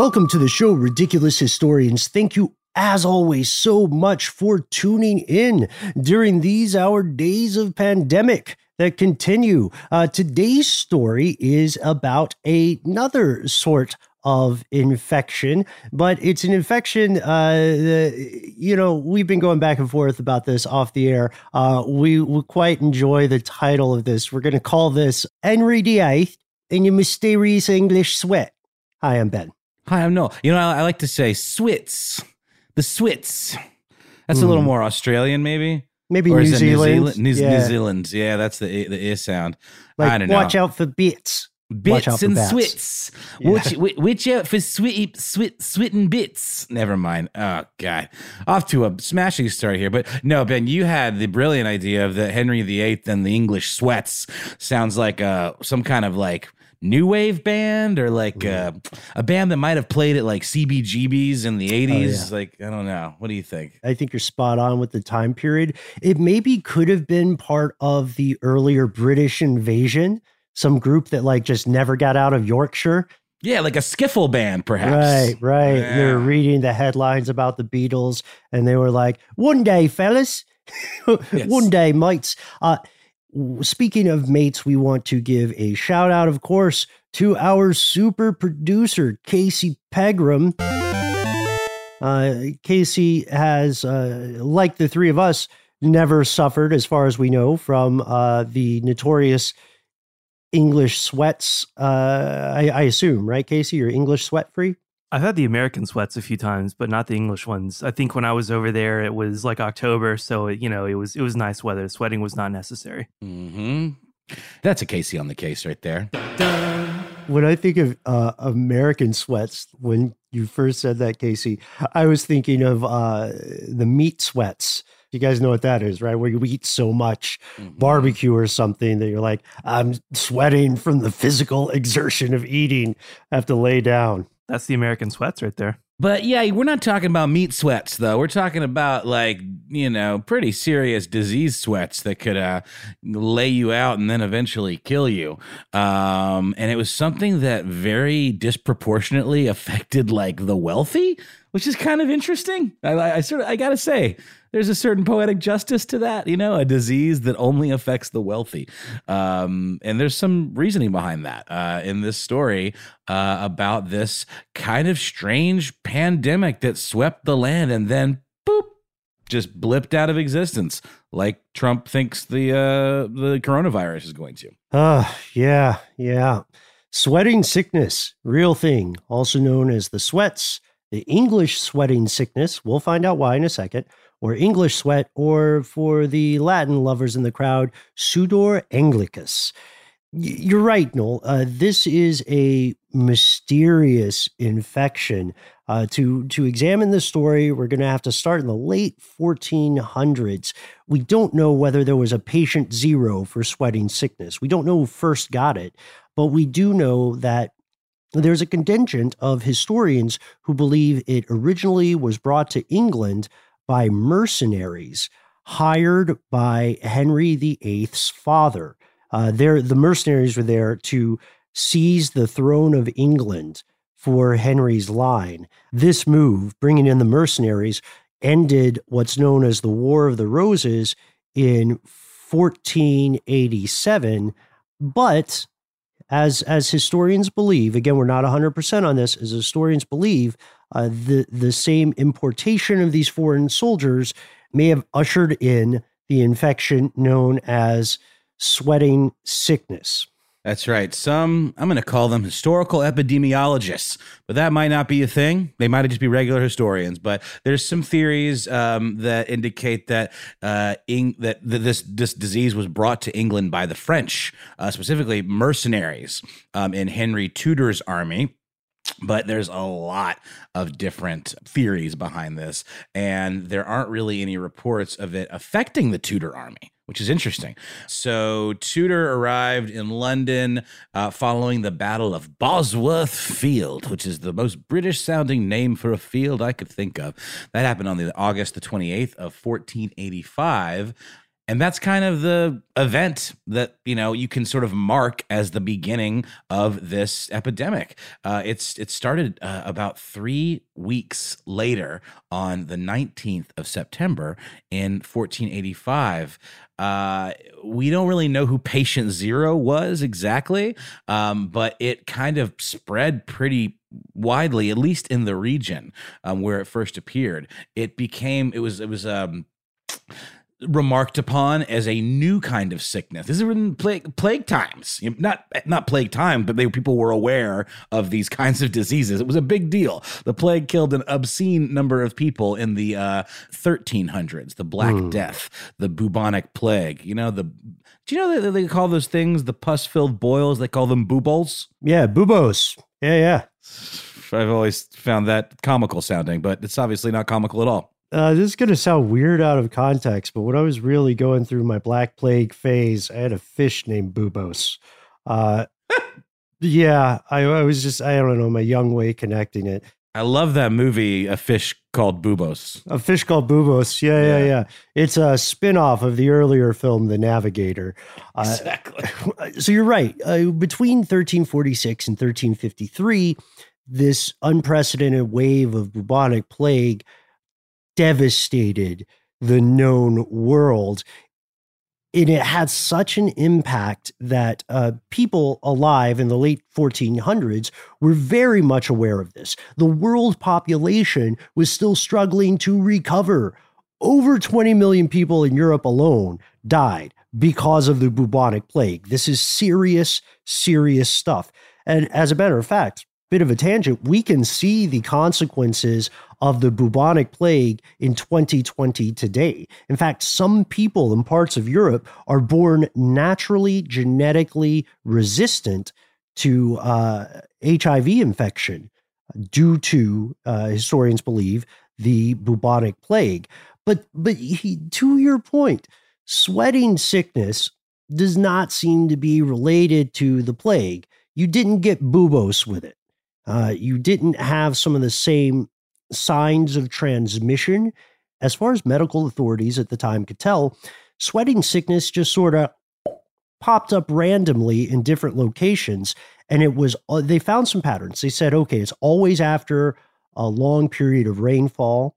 Welcome to the show, Ridiculous Historians. Thank you, as always, so much for tuning in during these our days of pandemic that continue. Uh, today's story is about another sort of infection, but it's an infection. Uh, you know, we've been going back and forth about this off the air. Uh, we, we quite enjoy the title of this. We're going to call this Henry VIII and your mysterious English sweat. Hi, I'm Ben. Hi, I'm Noel. You know, I, I like to say Swits. The Swits. That's mm. a little hmm. more Australian, maybe. Maybe New Zealand. New Zealand. New, yeah. New Zealand. Yeah, that's the the ear sound. Like, I don't know. Watch out for bits. Bits and swits. Yeah. Watch, watch out for swit, swit, switting bits. Never mind. Oh, God. Off to a smashing start here. But no, Ben, you had the brilliant idea of the Henry VIII and the English sweats. Sounds like uh, some kind of like new wave band or like uh, a band that might have played at like CBGBs in the 80s? Oh, yeah. Like, I don't know. What do you think? I think you're spot on with the time period. It maybe could have been part of the earlier British invasion, some group that like just never got out of Yorkshire. Yeah, like a skiffle band, perhaps. Right, right. Yeah. Were reading the headlines about the Beatles, and they were like, "One day, fellas, yes. one day, mates." Uh, Speaking of mates, we want to give a shout out, of course, to our super producer, Casey Pegram. Uh, Casey has, uh, like the three of us, never suffered, as far as we know, from uh, the notorious English sweats. Uh, I, I, assume, right, Casey? You're English sweat free? I've had the American sweats a few times, but not the English ones. I think when I was over there, it was like October, so you know it was it was nice weather. Sweating was not necessary. hmm That's a Casey on the case right there. When I think of uh, American sweats, when you first said that, Casey, I was thinking of uh, the meat sweats. You guys know what that is, right? Where you eat so much mm-hmm. barbecue or something that you're like, I'm sweating from the physical exertion of eating. I have to lay down. That's the American sweats right there. But yeah, we're not talking about meat sweats though. We're talking about like, you know, pretty serious disease sweats that could uh, lay you out and then eventually kill you. Um, and it was something that very disproportionately affected like the wealthy, which is kind of interesting. I, I sort of, I gotta say, there's a certain poetic justice to that, you know, a disease that only affects the wealthy. Um, and there's some reasoning behind that uh, in this story uh, about this kind of strange pandemic that swept the land and then boop, just blipped out of existence, like Trump thinks the uh, the coronavirus is going to. Ah, yeah, yeah. Sweating sickness, real thing, also known as the sweats, the English sweating sickness. We'll find out why in a second or English sweat, or for the Latin lovers in the crowd, sudor anglicus. You're right, Noel. Uh, this is a mysterious infection. Uh, to to examine the story, we're going to have to start in the late 1400s. We don't know whether there was a patient zero for sweating sickness. We don't know who first got it, but we do know that there's a contingent of historians who believe it originally was brought to England by mercenaries hired by Henry VIII's father. Uh, there, the mercenaries were there to seize the throne of England for Henry's line. This move, bringing in the mercenaries, ended what's known as the War of the Roses in 1487. But as as historians believe, again, we're not 100% on this, as historians believe, uh, the, the same importation of these foreign soldiers may have ushered in the infection known as sweating sickness. That's right. Some, I'm going to call them historical epidemiologists, but that might not be a thing. They might just be regular historians. But there's some theories um, that indicate that uh, in, that this this disease was brought to England by the French, uh, specifically mercenaries um, in Henry Tudor's army but there's a lot of different theories behind this and there aren't really any reports of it affecting the tudor army which is interesting. So tudor arrived in london uh, following the battle of bosworth field which is the most british sounding name for a field i could think of. That happened on the august the 28th of 1485 and that's kind of the event that you know you can sort of mark as the beginning of this epidemic. Uh, it's it started uh, about three weeks later on the 19th of September in 1485. Uh, we don't really know who patient zero was exactly, um, but it kind of spread pretty widely, at least in the region um, where it first appeared. It became it was it was um remarked upon as a new kind of sickness. This is in plague, plague times, not not plague time, but they people were aware of these kinds of diseases. It was a big deal. The plague killed an obscene number of people in the uh, 1300s. The Black mm. Death, the bubonic plague. You know the. Do you know that they call those things the pus-filled boils? They call them buboes. Yeah, bubos. Yeah, yeah. I've always found that comical sounding, but it's obviously not comical at all uh, this is going to sound weird out of context, but when I was really going through my Black Plague phase, I had a fish named Bubos. Uh, yeah, I, I, was just, I don't know, my young way connecting it. I love that movie, A Fish Called Bubos. A Fish Called Bubos. Yeah, yeah, yeah. yeah. It's a spin off of the earlier film, The Navigator. Uh, exactly. So you're right. Uh, between 1346 and 1353, this unprecedented wave of bubonic plague devastated the known world. And it had such an impact that uh, people alive in the late 1400s were very much aware of this. The world population was still struggling to recover. Over 20 million people in Europe alone died because of the bubonic plague. This is serious, serious stuff. And as a matter of fact, bit of a tangent, we can see the consequences of the bubonic plague in 2020 today. In fact, some people in parts of Europe are born naturally genetically resistant to uh, HIV infection due to, uh, historians believe, the bubonic plague. But, but he, to your point, sweating sickness does not seem to be related to the plague. You didn't get bubos with it. Uh, you didn't have some of the same signs of transmission. As far as medical authorities at the time could tell, sweating sickness just sort of popped up randomly in different locations. And it was, uh, they found some patterns. They said, okay, it's always after a long period of rainfall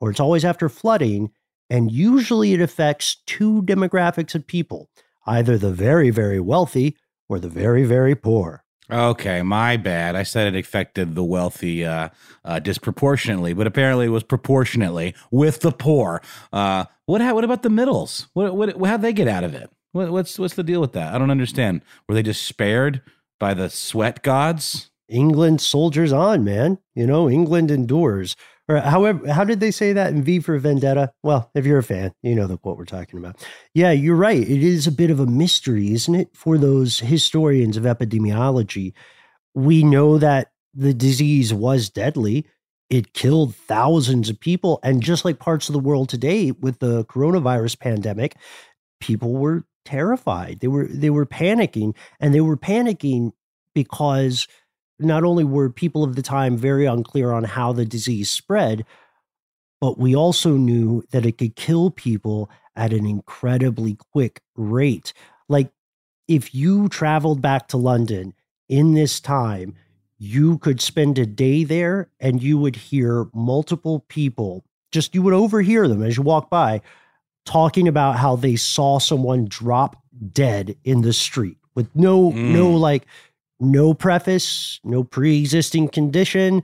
or it's always after flooding. And usually it affects two demographics of people either the very, very wealthy or the very, very poor. Okay, my bad. I said it affected the wealthy uh, uh, disproportionately, but apparently it was proportionately with the poor. Uh, what? What about the middles? What? What? How'd they get out of it? What, what's What's the deal with that? I don't understand. Were they just spared by the sweat gods? England soldiers on, man. You know, England endures. Or however, how did they say that in V for Vendetta? Well, if you're a fan, you know the quote we're talking about. Yeah, you're right. It is a bit of a mystery, isn't it, for those historians of epidemiology? We know that the disease was deadly. It killed thousands of people. And just like parts of the world today with the coronavirus pandemic, people were terrified. They were they were panicking and they were panicking because not only were people of the time very unclear on how the disease spread, but we also knew that it could kill people at an incredibly quick rate. Like if you traveled back to London in this time, you could spend a day there and you would hear multiple people, just you would overhear them as you walk by, talking about how they saw someone drop dead in the street with no mm. no like no preface, no pre-existing condition.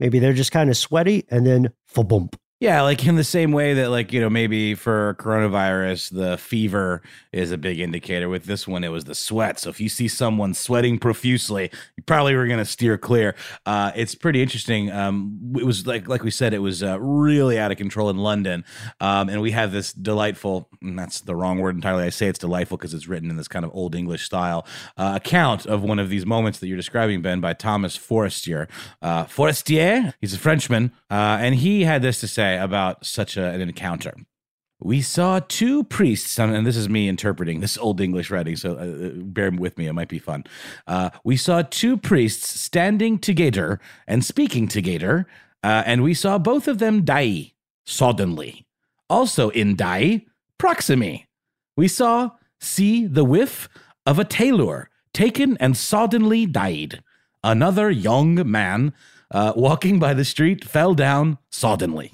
Maybe they're just kind of sweaty and then bump yeah, like in the same way that, like, you know, maybe for coronavirus, the fever is a big indicator. With this one, it was the sweat. So if you see someone sweating profusely, you probably were going to steer clear. Uh, it's pretty interesting. Um, it was like, like we said, it was uh, really out of control in London. Um, and we have this delightful, that's the wrong word entirely. I say it's delightful because it's written in this kind of old English style uh, account of one of these moments that you're describing, Ben, by Thomas Forestier. Uh, Forestier, he's a Frenchman, uh, and he had this to say about such a, an encounter. We saw two priests, and this is me interpreting this old English writing, so uh, uh, bear with me, it might be fun. Uh, we saw two priests standing together and speaking together, uh, and we saw both of them die suddenly. Also in die, proximy. We saw see the whiff of a tailor taken and suddenly died. Another young man uh, walking by the street fell down suddenly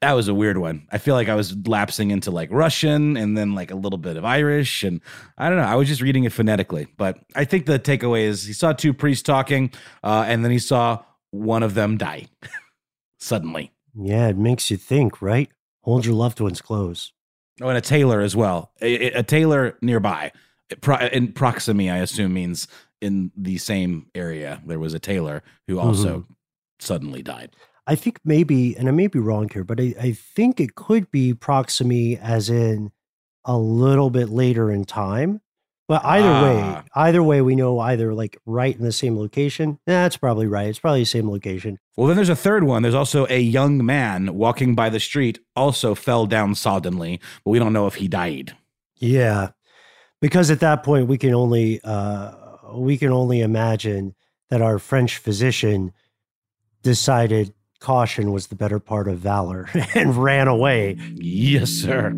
that was a weird one. I feel like I was lapsing into like Russian and then like a little bit of Irish. And I don't know. I was just reading it phonetically. But I think the takeaway is he saw two priests talking uh, and then he saw one of them die suddenly. Yeah, it makes you think, right? Hold your loved ones close. Oh, and a tailor as well. A, a tailor nearby. In proximity, I assume means in the same area. There was a tailor who also mm-hmm. suddenly died. I think maybe, and I may be wrong here, but I, I think it could be proximy as in a little bit later in time. But either ah. way, either way, we know either like right in the same location. That's probably right. It's probably the same location. Well, then there's a third one. There's also a young man walking by the street, also fell down suddenly, but we don't know if he died. Yeah, because at that point we can only uh, we can only imagine that our French physician decided caution was the better part of valor and ran away. Yes, sir.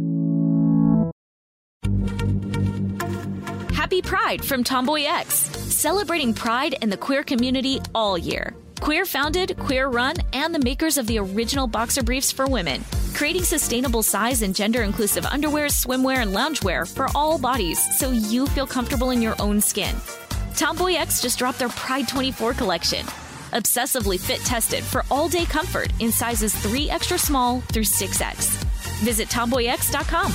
Happy Pride from Tomboy X, celebrating pride in the queer community all year. Queer founded, queer run, and the makers of the original boxer briefs for women, creating sustainable size and gender inclusive underwear, swimwear, and loungewear for all bodies so you feel comfortable in your own skin. Tomboy X just dropped their Pride 24 collection Obsessively fit tested for all day comfort in sizes 3 extra small through 6X. Visit tomboyx.com.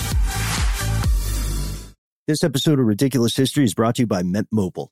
This episode of Ridiculous History is brought to you by Mint Mobile.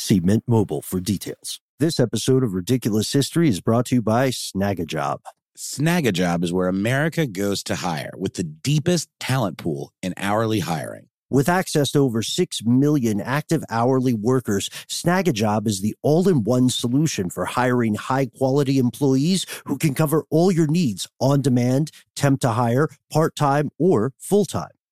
See Mint Mobile for details. This episode of Ridiculous History is brought to you by Snagajob. Snagajob is where America goes to hire with the deepest talent pool in hourly hiring. With access to over 6 million active hourly workers, Snagajob is the all in one solution for hiring high quality employees who can cover all your needs on demand, temp to hire, part time, or full time.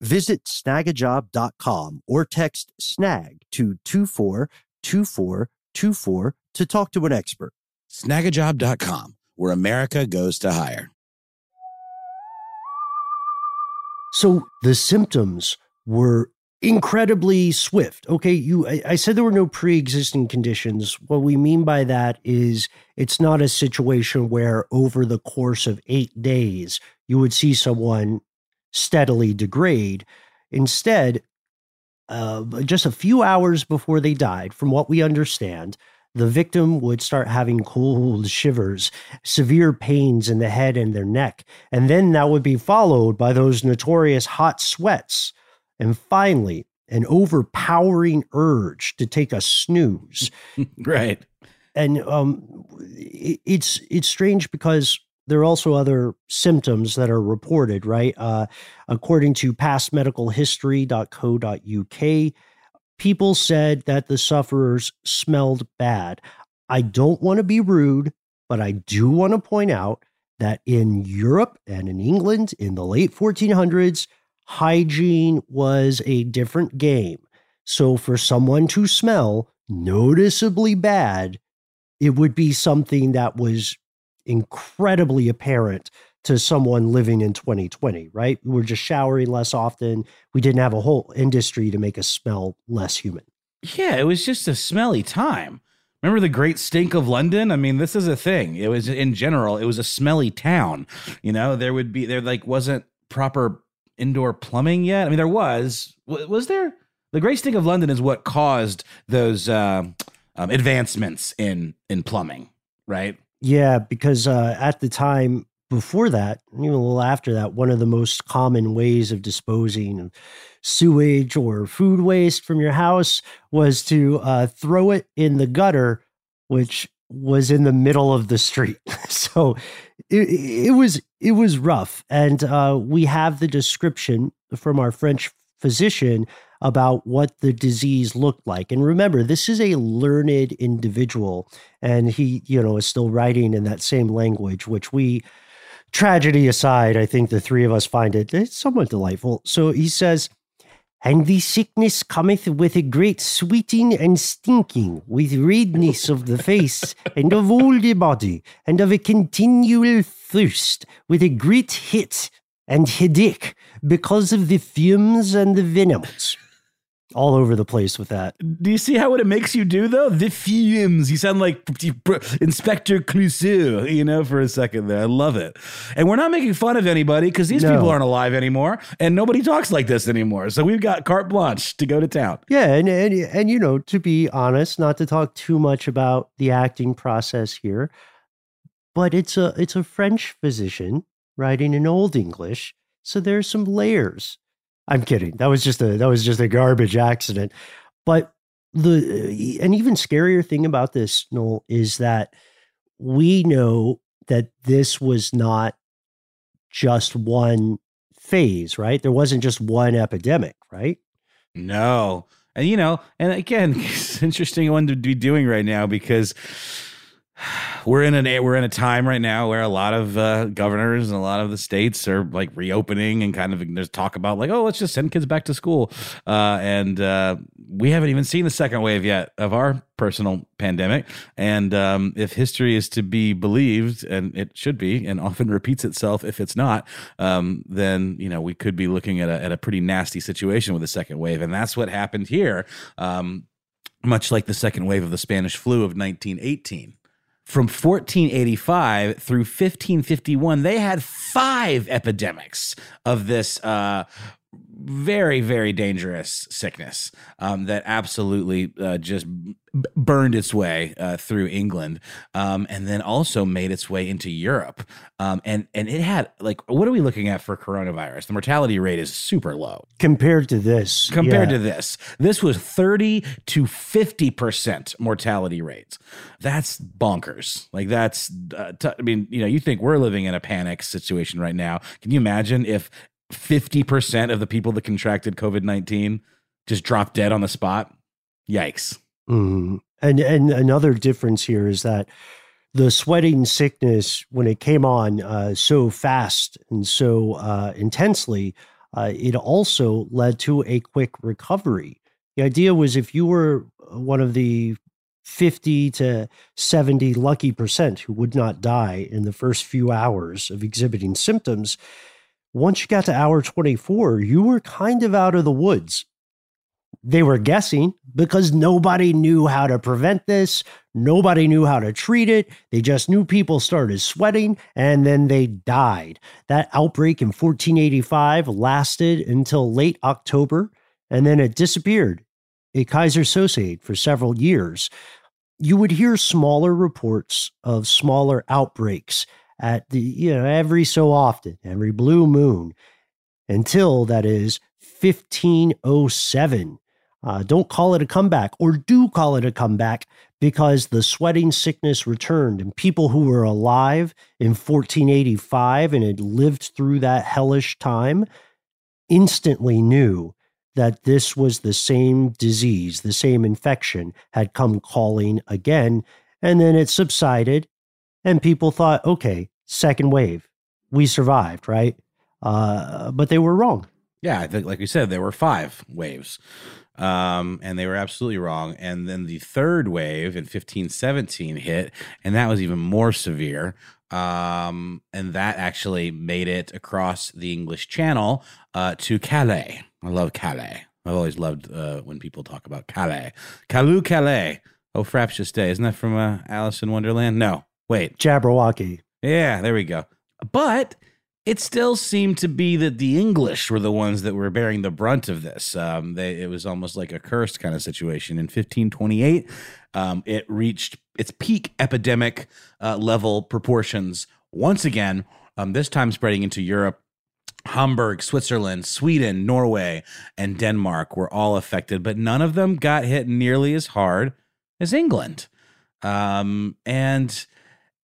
Visit snagajob.com or text snag to 242424 to talk to an expert. Snagajob.com, where America goes to hire. So the symptoms were incredibly swift. Okay, you I, I said there were no pre-existing conditions. What we mean by that is it's not a situation where over the course of 8 days you would see someone steadily degrade. Instead, uh, just a few hours before they died, from what we understand, the victim would start having cold shivers, severe pains in the head and their neck, and then that would be followed by those notorious hot sweats. And finally, an overpowering urge to take a snooze. right. And um, it's it's strange because there are also other symptoms that are reported, right? Uh, according to pastmedicalhistory.co.uk, people said that the sufferers smelled bad. I don't want to be rude, but I do want to point out that in Europe and in England in the late 1400s, hygiene was a different game. So for someone to smell noticeably bad, it would be something that was incredibly apparent to someone living in 2020, right? We were just showering less often. We didn't have a whole industry to make us smell less human. Yeah, it was just a smelly time. Remember the great stink of London? I mean, this is a thing. It was in general, it was a smelly town. You know, there would be there like wasn't proper indoor plumbing yet. I mean, there was. Was there? The great stink of London is what caused those uh, um, advancements in in plumbing, right? Yeah, because uh, at the time before that, even a little after that, one of the most common ways of disposing of sewage or food waste from your house was to uh, throw it in the gutter, which was in the middle of the street. so it, it was it was rough, and uh, we have the description from our French physician about what the disease looked like. And remember, this is a learned individual, and he, you know, is still writing in that same language, which we, tragedy aside, I think the three of us find it it's somewhat delightful. So he says, and the sickness cometh with a great sweeting and stinking, with redness of the face and of all the body, and of a continual thirst, with a great hit and headache, because of the fumes and the venoms all over the place with that. Do you see how what it makes you do though? The fumes. You sound like Inspector Clouseau, you know, for a second there. I love it. And we're not making fun of anybody because these no. people aren't alive anymore, and nobody talks like this anymore. So we've got carte blanche to go to town. Yeah, and and and you know, to be honest, not to talk too much about the acting process here, but it's a it's a French physician writing in Old English, so there's some layers I'm kidding. That was just a that was just a garbage accident. But the an even scarier thing about this, Noel, is that we know that this was not just one phase, right? There wasn't just one epidemic, right? No. And you know, and again, it's interesting one to be doing right now because we're in an we're in a time right now where a lot of uh, governors and a lot of the states are like reopening and kind of there's talk about like oh let's just send kids back to school. Uh, and uh, we haven't even seen the second wave yet of our personal pandemic. And um, if history is to be believed and it should be and often repeats itself if it's not um, then you know we could be looking at a, at a pretty nasty situation with the second wave. And that's what happened here um, much like the second wave of the Spanish flu of 1918 from 1485 through 1551, they had five epidemics of this uh, very very dangerous sickness um, that absolutely uh, just b- burned its way uh, through England um, and then also made its way into Europe. Um, and and it had like what are we looking at for coronavirus? The mortality rate is super low. Compared to this compared yeah. to this this was 30 to 50 percent mortality rates that's bonkers. Like that's uh, t- I mean you know you think we're living in a panic situation right now. Can you imagine if 50% of the people that contracted COVID 19 just dropped dead on the spot. Yikes. Mm. And, and another difference here is that the sweating sickness, when it came on uh, so fast and so uh, intensely, uh, it also led to a quick recovery. The idea was if you were one of the 50 to 70 lucky percent who would not die in the first few hours of exhibiting symptoms, once you got to hour 24, you were kind of out of the woods. They were guessing because nobody knew how to prevent this. Nobody knew how to treat it. They just knew people started sweating and then they died. That outbreak in 1485 lasted until late October and then it disappeared at Keyser Söze for several years. You would hear smaller reports of smaller outbreaks at the you know every so often every blue moon until that is 1507 uh, don't call it a comeback or do call it a comeback because the sweating sickness returned and people who were alive in 1485 and had lived through that hellish time instantly knew that this was the same disease the same infection had come calling again and then it subsided and people thought, okay, second wave, we survived, right? Uh, but they were wrong. Yeah, I think, like you said, there were five waves, um, and they were absolutely wrong. And then the third wave in 1517 hit, and that was even more severe. Um, and that actually made it across the English Channel uh, to Calais. I love Calais. I've always loved uh, when people talk about Calais. Calais, Calais. Oh, frabjous day. Isn't that from uh, Alice in Wonderland? No, Wait. Jabberwocky. Yeah, there we go. But it still seemed to be that the English were the ones that were bearing the brunt of this. Um, they, it was almost like a cursed kind of situation. In 1528, um, it reached its peak epidemic uh, level proportions once again, um, this time spreading into Europe. Hamburg, Switzerland, Sweden, Norway, and Denmark were all affected, but none of them got hit nearly as hard as England. Um, and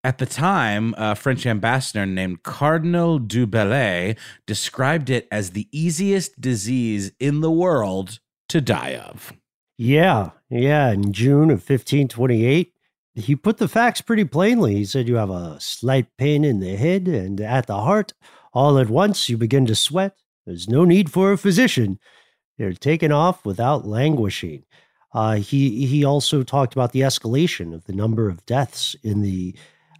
at the time, a French ambassador named Cardinal du Bellay described it as the easiest disease in the world to die of. Yeah, yeah. In June of 1528, he put the facts pretty plainly. He said, You have a slight pain in the head and at the heart. All at once, you begin to sweat. There's no need for a physician. They're taken off without languishing. Uh, he he also talked about the escalation of the number of deaths in the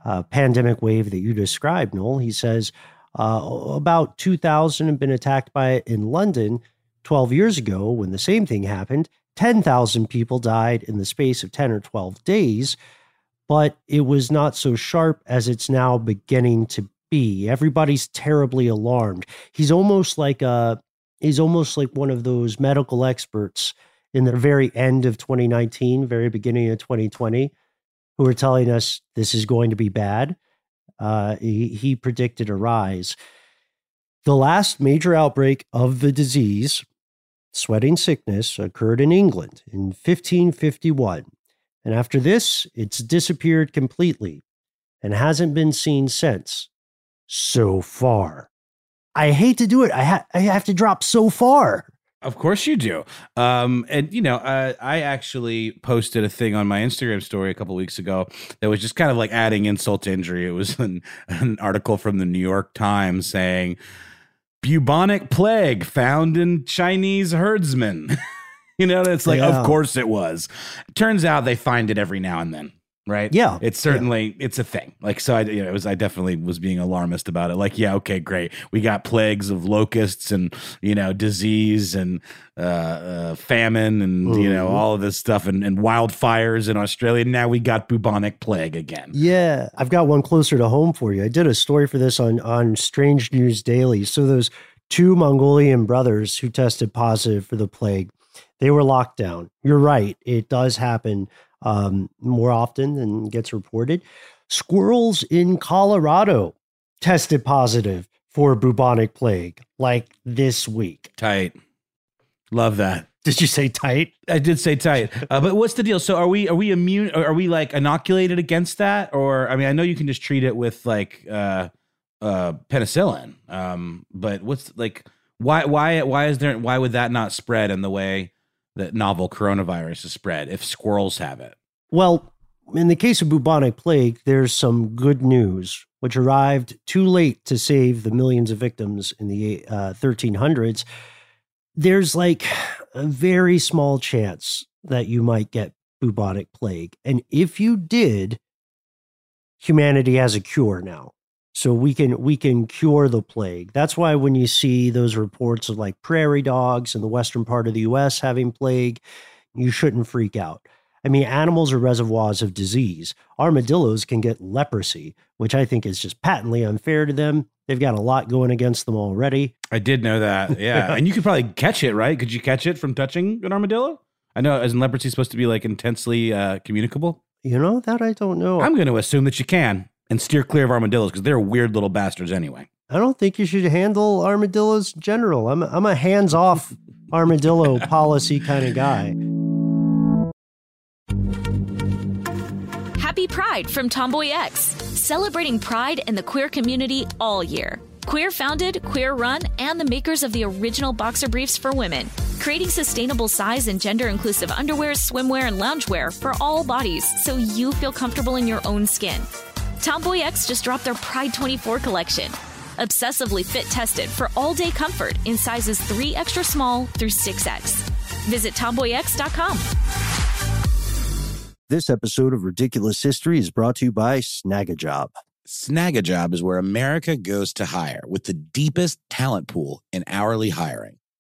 uh, pandemic wave that you described, Noel. He says uh, about 2,000 have been attacked by it in London 12 years ago when the same thing happened. 10,000 people died in the space of 10 or 12 days, but it was not so sharp as it's now beginning to be. Everybody's terribly alarmed. He's almost like a he's almost like one of those medical experts in the very end of 2019, very beginning of 2020, who are telling us this is going to be bad. Uh, he, he predicted a rise. The last major outbreak of the disease, sweating sickness, occurred in England in 1551. And after this, it's disappeared completely and hasn't been seen since. So far. I hate to do it. I, ha- I have to drop so far. Of course you do. Um, and you know, uh, I actually posted a thing on my Instagram story a couple weeks ago that was just kind of like adding insult to injury. It was an, an article from the New York Times saying bubonic plague found in Chinese herdsmen. you know, it's like, Yeah. of course it was. Turns out they find it every now and then. Right. Yeah. It's certainly it's a thing. Like so, I you know, it was I definitely was being alarmist about it. Like, yeah, okay, great. We got plagues of locusts and you know disease and uh, uh, famine and you know all of this stuff and, and wildfires in Australia. Now we got bubonic plague again. Yeah, I've got one closer to home for you. I did a story for this on on Strange News Daily. So those two Mongolian brothers who tested positive for the plague. They were locked down. You're right. It does happen um, more often than gets reported. Squirrels in Colorado tested positive for bubonic plague like this week. Tight. Love that. Did you say tight? I did say tight. Uh, but what's the deal? So are we are we immune? Are we like inoculated against that? Or I mean, I know you can just treat it with like uh, uh, penicillin. Um, but what's like why why why is there why would that not spread in the way that novel coronavirus is spread if squirrels have it? Well, in the case of bubonic plague, there's some good news, which arrived too late to save the millions of victims in the uh, 1300s. There's like a very small chance that you might get bubonic plague. And if you did, humanity has a cure now. So we can we can cure the plague. That's why when you see those reports of like prairie dogs in the western part of the US having plague, you shouldn't freak out. I mean, animals are reservoirs of disease. Armadillos can get leprosy, which I think is just patently unfair to them. They've got a lot going against them already. I did know that. Yeah. and you could probably catch it, right? Could you catch it from touching an armadillo? I know, isn't leprosy supposed to be like intensely uh, communicable? You know, that I don't know. I'm going to assume that you can and steer clear of armadillos because they're weird little bastards anyway. I don't think you should handle armadillos in general. I'm a, I'm a hands off armadillo policy kind of guy. Happy Pride from Tomboy X, celebrating pride and the queer community all year. Queer founded, queer run, and the makers of the original boxer briefs for women, creating sustainable size and gender inclusive underwear, swimwear, and loungewear for all bodies so you feel comfortable in your own skin. Tomboy X just dropped their Pride 24 collection. Obsessively fit tested for all day comfort in sizes 3 extra small through 6X. Visit tomboyx.com. This episode of Ridiculous History is brought to you by Snagajob. Snagajob is where America goes to hire with the deepest talent pool in hourly hiring.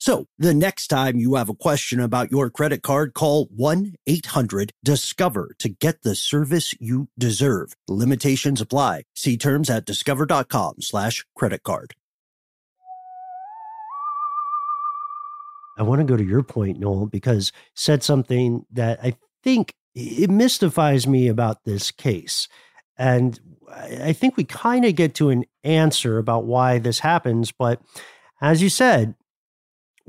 So the next time you have a question about your credit card, call 1 800 Discover to get the service you deserve. Limitations apply. See terms at discover.com slash credit card. I want to go to your point, Noel, because said something that I think it mystifies me about this case. And I think we kind of get to an answer about why this happens. But as you said,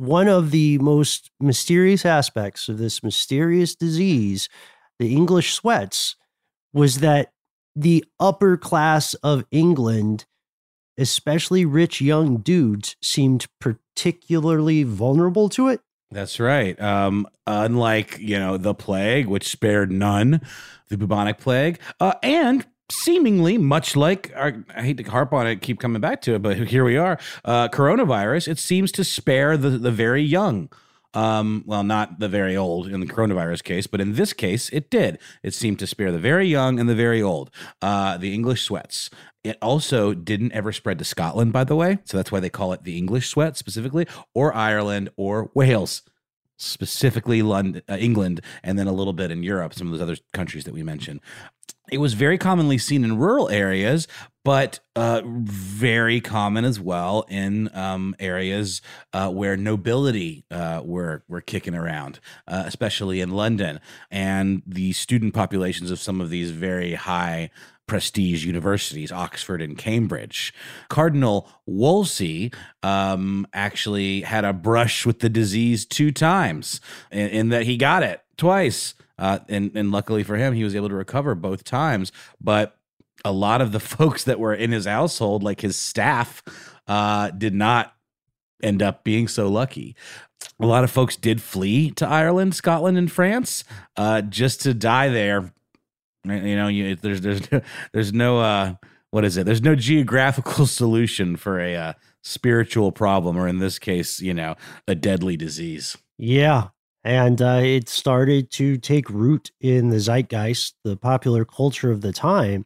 one of the most mysterious aspects of this mysterious disease, the English sweats, was that the upper class of England, especially rich young dudes, seemed particularly vulnerable to it. That's right. Um, unlike you know the plague, which spared none, the bubonic plague, uh, and seemingly much like our, I hate to harp on it, keep coming back to it, but here we are. Uh, coronavirus. It seems to spare the the very young. Um, well, not the very old in the coronavirus case, but in this case, it did. It seemed to spare the very young and the very old. Uh, the English sweats. It also didn't ever spread to Scotland, by the way. So that's why they call it the English sweat specifically, or Ireland or Wales, specifically London, uh, England, and then a little bit in Europe, some of those other countries that we mentioned. it was very commonly seen in rural areas, but uh, very common as well in um, areas uh, where nobility uh, were were kicking around, uh, especially in London, and the student populations of some of these very high prestige universities, Oxford and Cambridge. Cardinal Wolsey um, actually had a brush with the disease two times, in, in that he got it twice. Uh, and, and luckily for him, he was able to recover both times. But a lot of the folks that were in his household, like his staff, uh, did not end up being so lucky. A lot of folks did flee to Ireland, Scotland, and France uh, just to die there. You know, you, there's there's there's no uh, what is it? There's no geographical solution for a uh, spiritual problem, or in this case, you know, a deadly disease. Yeah, and uh, it started to take root in the zeitgeist, the popular culture of the time.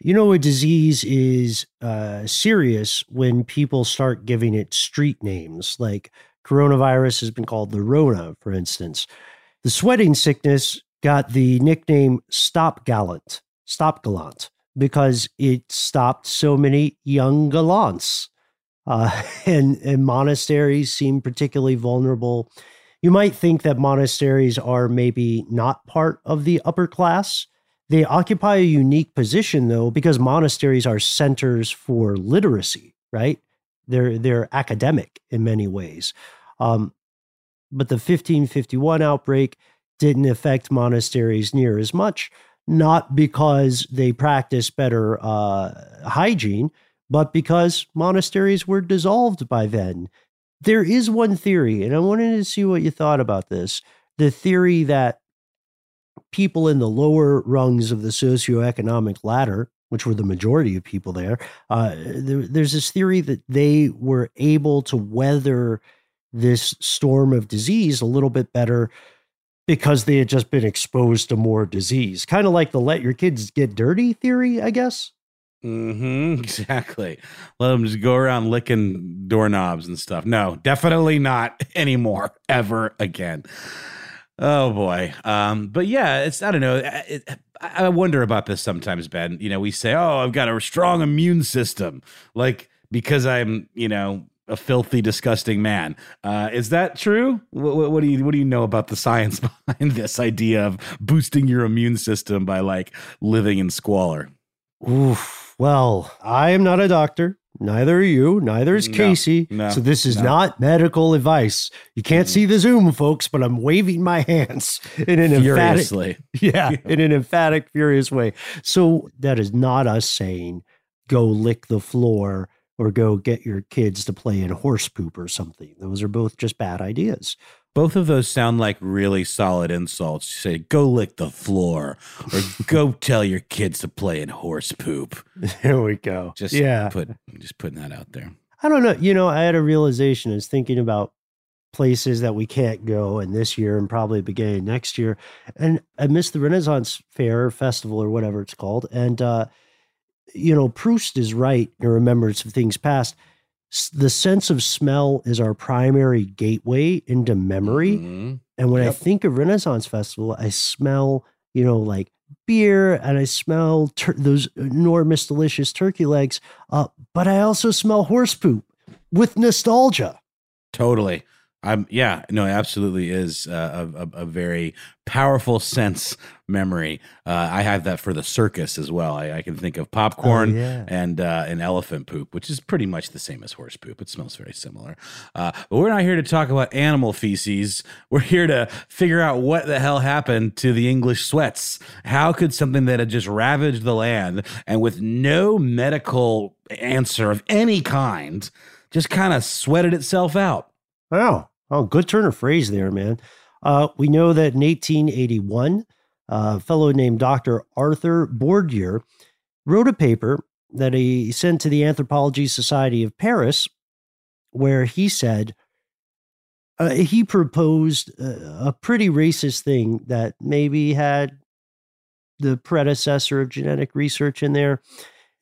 You know, a disease is uh, serious when people start giving it street names, like coronavirus has been called the Rona, for instance. The sweating sickness got the nickname Stop Gallant, Stop Gallant, because it stopped so many young gallants. Uh, and, and monasteries seem particularly vulnerable you might think that monasteries are maybe not part of the upper class. They occupy a unique position, though, because monasteries are centers for literacy, right? They're, they're academic in many ways. Um, but the 1551 outbreak didn't affect monasteries near as much, not because they practiced better uh, hygiene, but because monasteries were dissolved by then there is one theory, and I wanted to see what you thought about this. The theory that people in the lower rungs of the socioeconomic ladder, which were the majority of people there, uh, there, there's this theory that they were able to weather this storm of disease a little bit better because they had just been exposed to more disease. Kind of like the let your kids get dirty theory, I guess. Mm-hmm. Exactly. Let them just go around licking doorknobs and stuff. No, definitely not anymore, ever again. Oh boy. Um, but yeah, it's I don't know. It, I wonder about this sometimes, Ben. You know, we say, "Oh, I've got a strong immune system," like because I'm, you know, a filthy, disgusting man. Uh, is that true? What, what, do you what do you know about the science behind this idea of boosting your immune system by like living in squalor? Oof. Well, I am not a doctor. Neither are you. Neither is Casey. No, so this is no. not medical advice. You can't mm. see the Zoom, folks, but I'm waving my hands in an Furiously. emphatic, yeah, in an emphatic, furious way. So that is not us saying go lick the floor or go get your kids to play in horse poop or something. Those are both just bad ideas. Both of those sound like really solid insults. You say, go lick the floor or go tell your kids to play in horse poop. There we go. Just yeah. put just putting that out there. I don't know. You know, I had a realization. I was thinking about places that we can't go and this year and probably beginning next year. And I missed the Renaissance Fair Festival or whatever it's called. And uh, you know, Proust is right in remembrance of things past the sense of smell is our primary gateway into memory. Mm-hmm. And when yep. I think of Renaissance Festival, I smell, you know, like beer and I smell tur- those enormous, delicious turkey legs. Uh, but I also smell horse poop with nostalgia. Totally. I'm yeah no it absolutely is uh, a, a, a, very powerful sense memory. Uh, I have that for the circus as well. I, I can think of popcorn oh, yeah. and uh, an elephant poop, which is pretty much the same as horse poop. It smells very similar. Uh, but we're not here to talk about animal feces. We're here to figure out what the hell happened to the English sweats. How could something that had just ravaged the land and with no medical answer of any kind just kind of sweated itself out? Wow. Oh, good turn of phrase there, man. Uh, we know that in 1881, a fellow named Dr. Arthur Bordier wrote a paper that he sent to the Anthropology Society of Paris, where he said uh, he proposed a, a pretty racist thing that maybe had the predecessor of genetic research in there.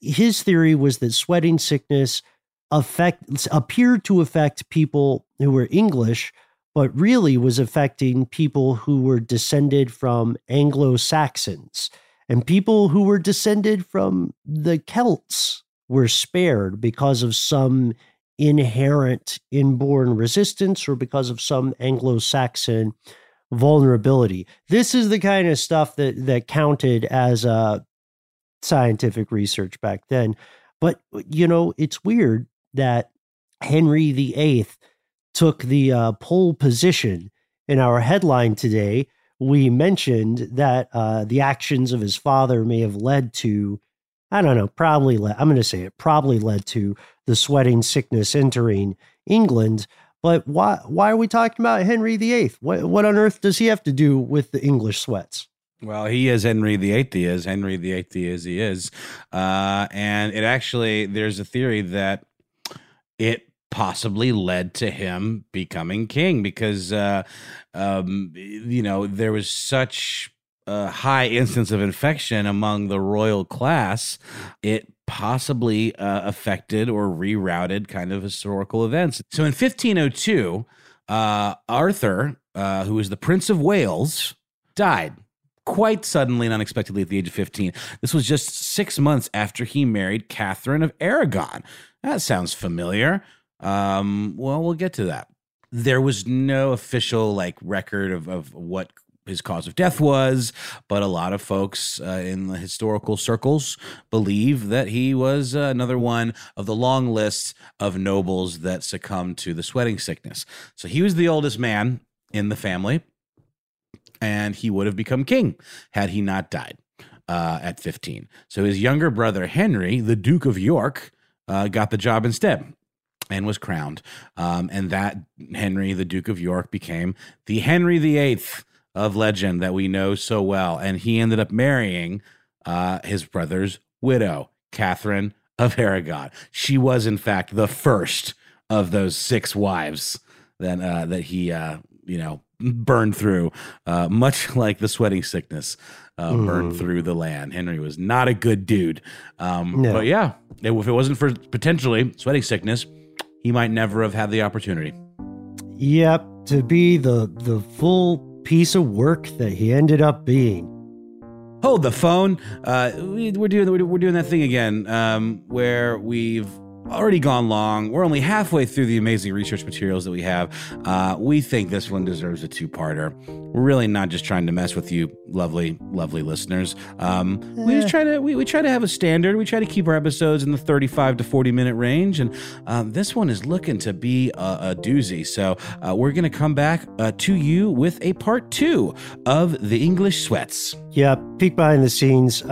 His theory was that sweating sickness affect appeared to affect people who were English, but really was affecting people who were descended from Anglo Saxons. And people who were descended from the Celts were spared because of some inherent inborn resistance or because of some Anglo Saxon vulnerability. This is the kind of stuff that, that counted as a scientific research back then. But, you know, it's weird that Henry VIII took the uh, pole position in our headline today. We mentioned that uh, the actions of his father may have led to, I don't know, probably led, I'm going to say it, probably led to the sweating sickness entering England. But why, why are we talking about Henry VIII? What, what on earth does he have to do with the English sweats? Well, he is Henry VIII. He is Henry VIII. He is. He is. Uh, and it actually, there's a theory that it possibly led to him becoming king because, uh, um, you know, there was such a high instance of infection among the royal class. It possibly uh, affected or rerouted kind of historical events. So in 1502, uh, Arthur, uh, who was the Prince of Wales, died quite suddenly and unexpectedly at the age of 15. This was just six months after he married Catherine of Aragon. That sounds familiar. Um, well, we'll get to that. There was no official like record of, of what his cause of death was, but a lot of folks uh, in the historical circles believe that he was uh, another one of the long list of nobles that succumbed to the sweating sickness. So he was the oldest man in the family and he would have become king had he not died uh, at 15. So his younger brother, Henry, the Duke of York, uh, got the job instead and was crowned. Um, and that Henry, the Duke of York, became the Henry VIII of legend that we know so well. And he ended up marrying uh, his brother's widow, Catherine of Aragon. She was, in fact, the first of those six wives that uh, that he, uh, you know, burned through, uh, much like the sweating sickness uh, mm. burned through the land. Henry was not a good dude. Um, no. But yeah, if it wasn't for potentially sweating sickness, he might never have had the opportunity. Yep, to be the the full piece of work that he ended up being. Hold the phone. Uh, we, are doing we're doing that thing again, um, where we've already gone long. We're only halfway through the amazing research materials that we have. Uh, we think this one deserves a two parter. We're really not just trying to mess with you, lovely, lovely listeners. Um, we just try to we, we try to have a standard. We try to keep our episodes in the 35 to 40 minute range, and um, this one is looking to be a, a doozy. So uh, we're going to come back uh, to you with a part two of the English sweats. Yeah, peek behind the scenes.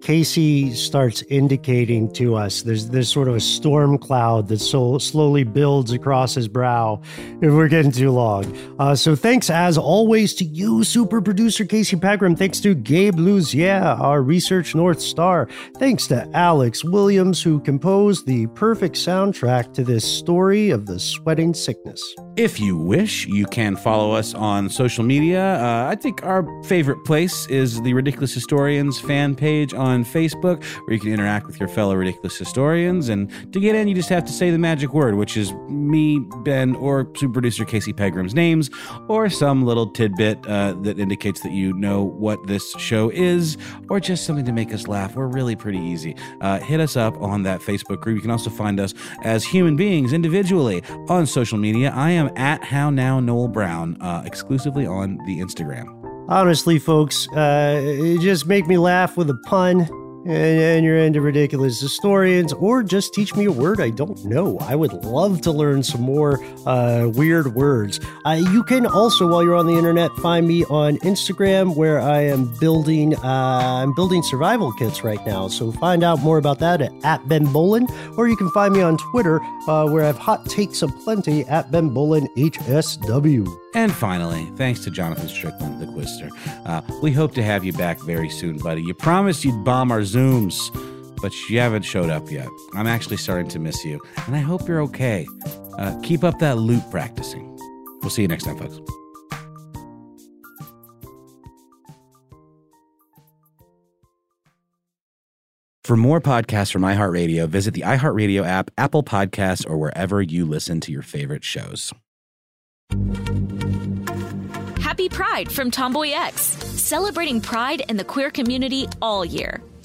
Casey starts indicating to us there's there's sort of a storm cloud that so slowly builds across his brow if we're getting too long. Uh, so thanks as always to you, super producer Casey Pegram. Thanks to Gabe Lucier, our research North Star. Thanks to Alex Williams, who composed the perfect soundtrack to this story of the sweating sickness. If you wish, you can follow us on social media. Uh, I think our favorite place is the Ridiculous Historians fan page on Facebook, where you can interact with your fellow Ridiculous Historians. And to get in, you just have to say the magic word, which is me, Ben, or super producer Casey Pegram's names, or some little tidbit uh, that indicates that you know what this show is, or just something to make us laugh. We're really pretty easy. Uh, hit us up on that Facebook group. You can also find us as human beings individually on social media. I am at How Now Noel Brown, uh, exclusively on the Instagram. Honestly, folks, uh, it just make me laugh with a pun and, and you're into ridiculous historians, or just teach me a word I don't know. I would love to learn some more uh, weird words. Uh, you can also, while you're on the internet, find me on Instagram, where I am building. Uh, I'm building survival kits right now. So find out more about that at, at Ben Bowlin, or you can find me on Twitter, uh, where I have hot takes aplenty at Ben Bowlin HSW. And finally, thanks to Jonathan Strickland, the Quister. Uh, we hope to have you back very soon, buddy. You promised you'd bomb our Zooms, but you haven't showed up yet. I'm actually starting to miss you, and I hope you're okay. Uh, keep up that lute practicing. We'll see you next time, folks. For more podcasts from iHeartRadio, visit the iHeartRadio app, Apple Podcasts, or wherever you listen to your favorite shows. Happy Pride from TomboyX, celebrating pride and the queer community all year.